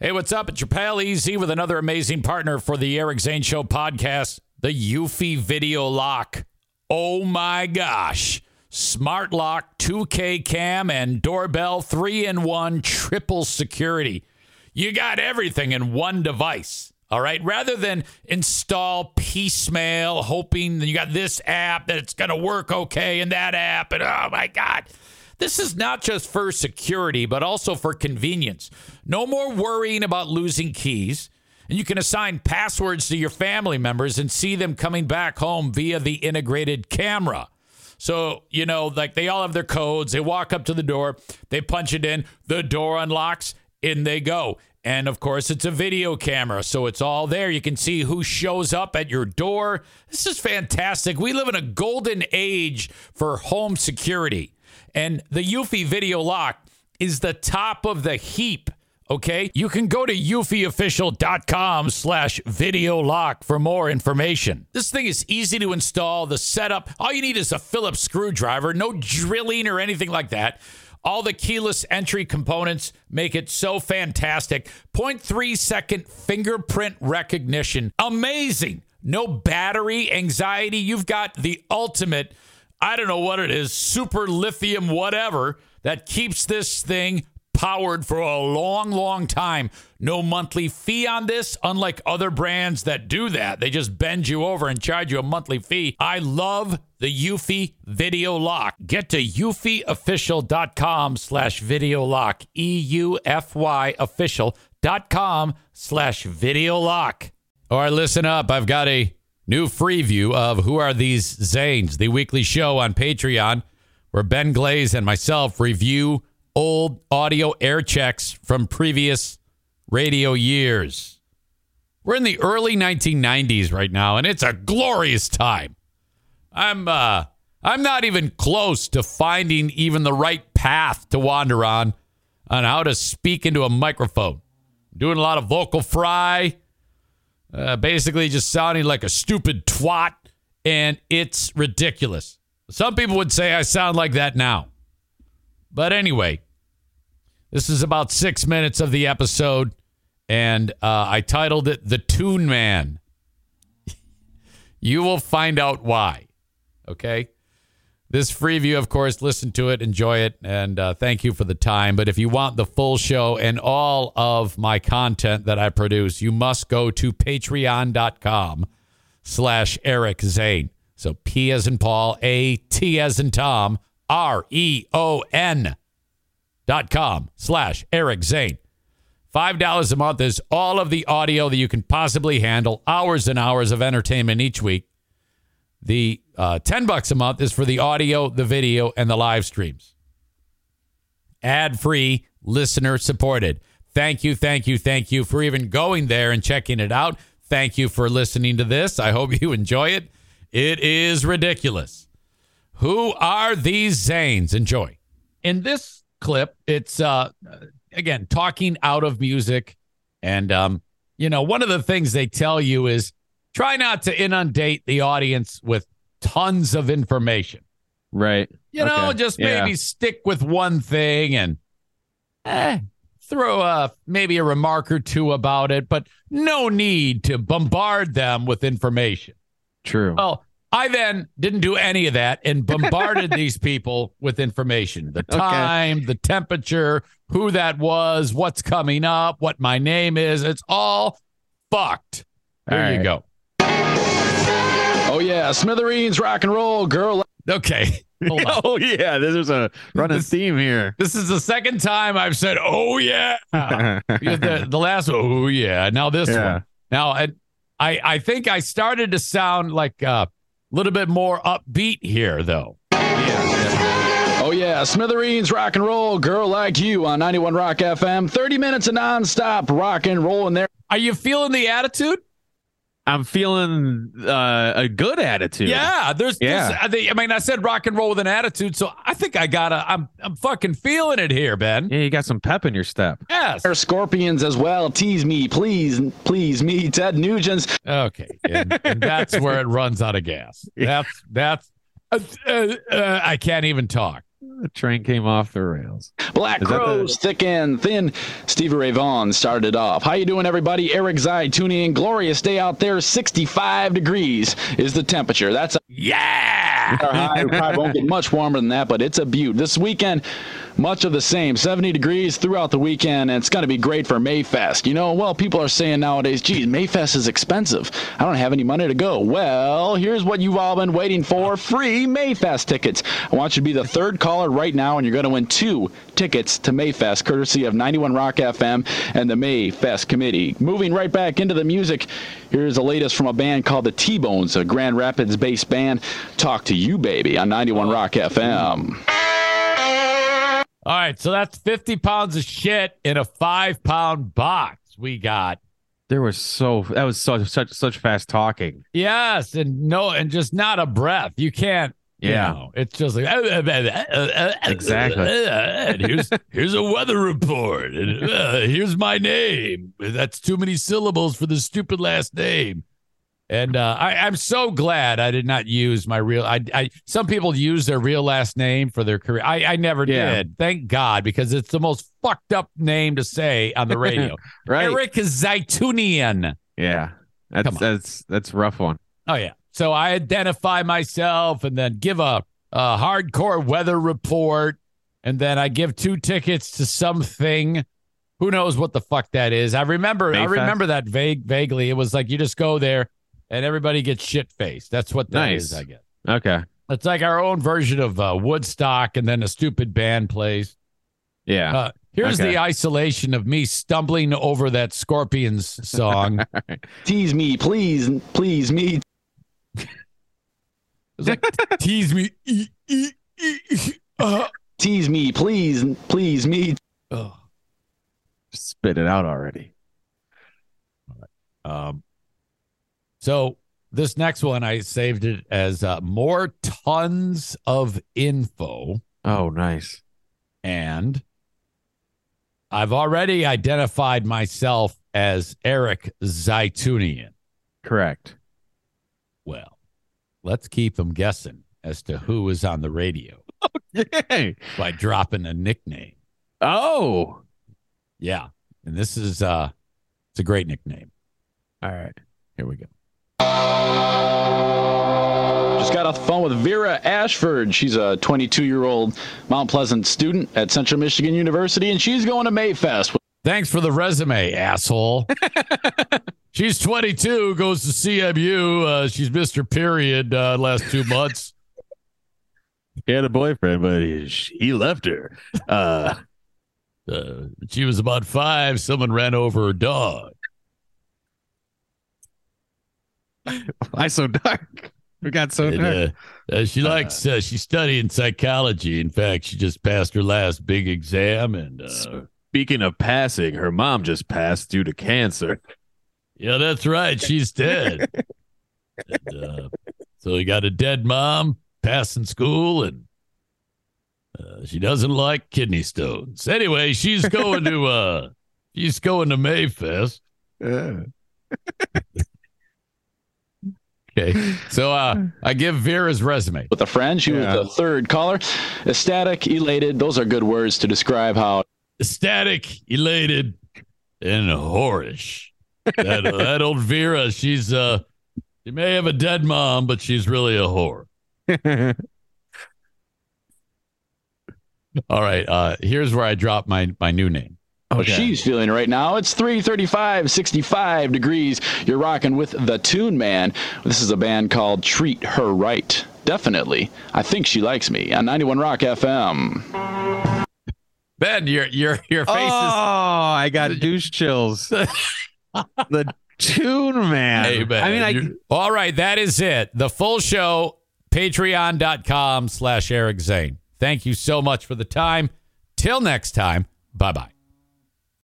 Hey, what's up? It's your pal EZ with another amazing partner for the Eric Zane Show podcast, the Eufy Video Lock. Oh my gosh. Smart lock, 2K cam, and doorbell, three in one, triple security. You got everything in one device. All right. Rather than install piecemeal, hoping that you got this app that it's going to work okay and that app, and oh my God. This is not just for security, but also for convenience. No more worrying about losing keys. And you can assign passwords to your family members and see them coming back home via the integrated camera. So, you know, like they all have their codes. They walk up to the door, they punch it in, the door unlocks, in they go. And of course, it's a video camera, so it's all there. You can see who shows up at your door. This is fantastic. We live in a golden age for home security. And the Eufy Video Lock is the top of the heap. Okay, you can go to eufyofficial.com slash video lock for more information. This thing is easy to install. The setup, all you need is a Phillips screwdriver, no drilling or anything like that. All the keyless entry components make it so fantastic. 0.3 second fingerprint recognition. Amazing. No battery anxiety. You've got the ultimate, I don't know what it is, super lithium, whatever, that keeps this thing powered for a long, long time. No monthly fee on this, unlike other brands that do that. They just bend you over and charge you a monthly fee. I love the Eufy Video Lock. Get to eufyofficial.com slash video lock. E-U-F-Y official.com slash video lock. All right, listen up. I've got a new free view of Who Are These Zanes, the weekly show on Patreon, where Ben Glaze and myself review old audio air checks from previous radio years. We're in the early 1990s right now, and it's a glorious time. I'm uh, I'm not even close to finding even the right path to wander on on how to speak into a microphone. Doing a lot of vocal fry, uh, basically just sounding like a stupid twat, and it's ridiculous. Some people would say I sound like that now. But anyway, this is about six minutes of the episode, and uh, I titled it The Tune Man. you will find out why. Okay. This free view, of course, listen to it, enjoy it, and uh, thank you for the time. But if you want the full show and all of my content that I produce, you must go to patreon.com slash Eric Zane. So P as in Paul, A T as in Tom, R E O N dot com slash Eric Zane. Five dollars a month is all of the audio that you can possibly handle, hours and hours of entertainment each week. The uh, ten bucks a month is for the audio, the video, and the live streams. Ad free, listener supported. Thank you, thank you, thank you for even going there and checking it out. Thank you for listening to this. I hope you enjoy it. It is ridiculous. Who are these Zanes? Enjoy. In this clip, it's uh again talking out of music, and um, you know, one of the things they tell you is try not to inundate the audience with tons of information. Right. You know, Okay. just Yeah. maybe stick with one thing and eh, throw a maybe a remark or two about it, but no need to bombard them with information. True. Well, I then didn't do any of that and bombarded these people with information the Okay. time, the temperature, who that was, what's coming up, what my name is. It's all fucked. There you go. Oh yeah, Smithereens, rock and roll, girl. Okay. Oh yeah, there's a running This- theme here. This is the second time I've said, oh, yeah. The, the last one, oh, yeah. Now this Yeah. one. Now, I, I, I think I started to sound like a little bit more upbeat here, though. Oh yeah, Smithereens, rock and roll, girl like you on 91 Rock FM. 30 minutes of nonstop rock and roll in there. Are you feeling the attitude? I'm feeling uh, a good attitude. Yeah, there's, Yeah. there's I, think- I mean, I said rock and roll with an attitude, so I think I gotta. I'm, I'm fucking feeling it here, Ben. Yeah, you got some pep in your step. Yes. There are Scorpions as well. Tease me, please, please me. Ted Nugent's. Okay, and, and that's where it runs out of gas. That's that's. Uh, uh, uh, I can't even talk. The train came off the rails. Black Is that the- Crowes, thick and thin. Stevie Ray Vaughan started off. How you doing, everybody? Eric Zaitunian. Glorious day out there. 65 degrees is the temperature. That's Yeah. our high. Probably won't get much warmer than that, but it's a beaut. This weekend, much of the same. 70 degrees throughout the weekend, and it's going to be great for Mayfest. You know, well, people are saying nowadays, geez, Mayfest is expensive. I don't have any money to go. Well, here's what you've all been waiting for free Mayfest tickets. I want you to be the third caller right now, and you're going to win two tickets to Mayfest, courtesy of 91 Rock FM and the Mayfest Committee. Moving right back into the music, here's the latest from a band called the T Bones, a Grand Rapids based band. Talk to you, baby, on 91 Rock FM. All right, so that's 50 pounds of shit in a five pound box we got. There was so that was so such such fast talking. Yes, and no, and just not a breath. You can't. you Yeah. know, it's just like Exactly. And here's here's a weather report, and uh, here's my name. That's too many syllables for the stupid last name. And uh, I, I'm so glad I did not use my real. I, I some people use their real last name for their career. I, I never Yeah. did. Thank God, because it's the most fucked up name to say on the radio. Right. Eric Zaitunian. Yeah. That's that's that's a rough one. Oh yeah. So I identify myself and then give a, a hardcore weather report, and then I give two tickets to something. Who knows what the fuck that is? I remember. I remember that vague, vaguely. It was like you just go there and everybody gets shit faced. That's what that is. Nice. I guess Okay. it's like our own version of uh, Woodstock, and then a stupid band plays. Yeah. Uh, here's Okay. the isolation of me stumbling over that Scorpions song. Tease me, please, please me. was like tease me. E, e, e, uh. Tease me, please, please me. Ugh. Spit it out already. Um, so this next one, I saved it as uh, more tons of info, Oh, nice. and I've already identified myself as Eric Zaitunian. Correct. Well, let's keep them guessing as to who is on the radio Yay. by dropping a nickname. Oh. Yeah, and this is uh, it's a great nickname. All right. Here we go. Just got off the phone with Vera Ashford. She's a 22 year old Mount Pleasant student at Central Michigan University, and she's going to Mayfest. Thanks for the resume, asshole. she's 22, goes to CMU. Uh, she's Mr. Period uh, last two months. He had a boyfriend, but he, he left her. Uh, Uh, she was about five. Someone ran over her dog. Why so dark? We got so And, dark. uh, uh, she likes. Uh, she's studying psychology. In fact, she just passed her last big exam, and uh, Speaking of passing, her mom just passed due to cancer. yeah, that's right. She's dead. and, uh, so you got a dead mom passing school, and uh, she doesn't like kidney stones. Anyway, she's going to uh, she's going to Mayfest. Okay, so uh, I give Vera's resume. with a friend. She Yeah. was the third caller. Ecstatic, elated. Those are good words to describe how ecstatic, elated, and whorish. That, that old Vera, she's uh, she may have a dead mom, but she's really a whore. All right, uh, here's where I drop my my new name. Oh, what she's feeling right now. It's 335, 65 degrees. You're rocking with the Tune Man. This is a band called Treat Her Right. Definitely. I think she likes me on 91 Rock FM. Ben, your your your face is oh, face I got douche chills. the tune man. Hey, Ben, I mean, I all right, that is it. The full show. Patreon.com slash Eric Zane. Thank you so much for the time. Till next time. Bye bye.